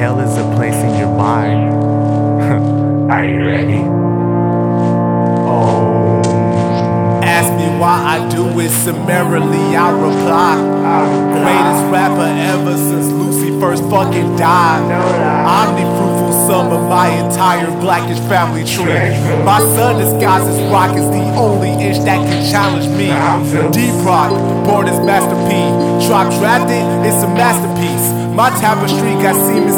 hell is a place in your mind? Are you ready? Oh. Ask me why I do it summarily, I reply. Greatest rapper ever since Lucy first fucking died. I'm the fruitful sum of my entire blackish family tree. My son disguised as rock is the only inch that can challenge me. Deep rock, born as Master P. Drop drafted, it's a masterpiece. My tapestry got semen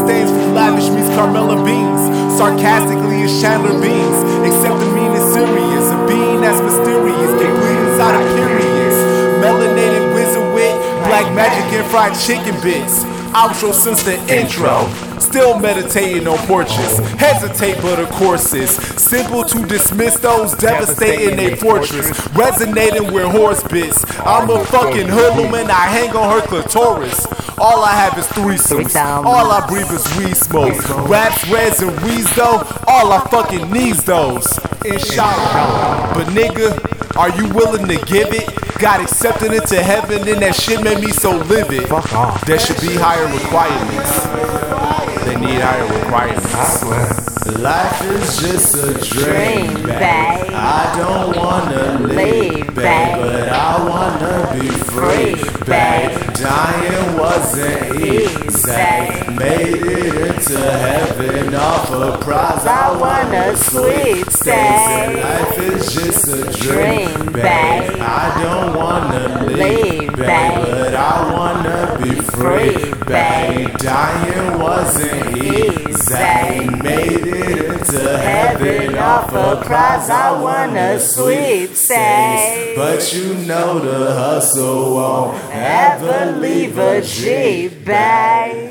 Carmela beans. Sarcastically, it's Chandler beans. Except the mean is serious. A being that's mysterious. Get bleedings out of periods. Melanated wizard wit. Black magic and fried chicken bits. Outro since the intro. Still meditating on porches. Hesitate, but of courses. Simple to dismiss those devastating a fortress. Resonating with horse bits. I'm a fucking hoodlum and I hang on her clitoris. All I have is threesomes. Threesome. All I breathe is weed smoke. Raps, reds, and weeds though. All I fucking needs those. Inshallah. But nigga, are you willing to give it? Got accepted into heaven, and that shit made me so livid. Fuck off. There should be higher requirements. They need higher requirements. I swear. Life is just a dream, Dream, babe. I don't wanna Lay live, babe, but I wanna be free, Free, babe. Dying wasn't easy. Made it into heaven off a prize. I wanna sweet Say day. life is just a dream, Dream, babe. babe. I don't wanna live, Leave, babe, babe. but I wanna be free, babe. Dying wasn't easy. Made it into heaven off a prize. I wanna taste. taste, but you know the hustle won't Ever leave a G, babe.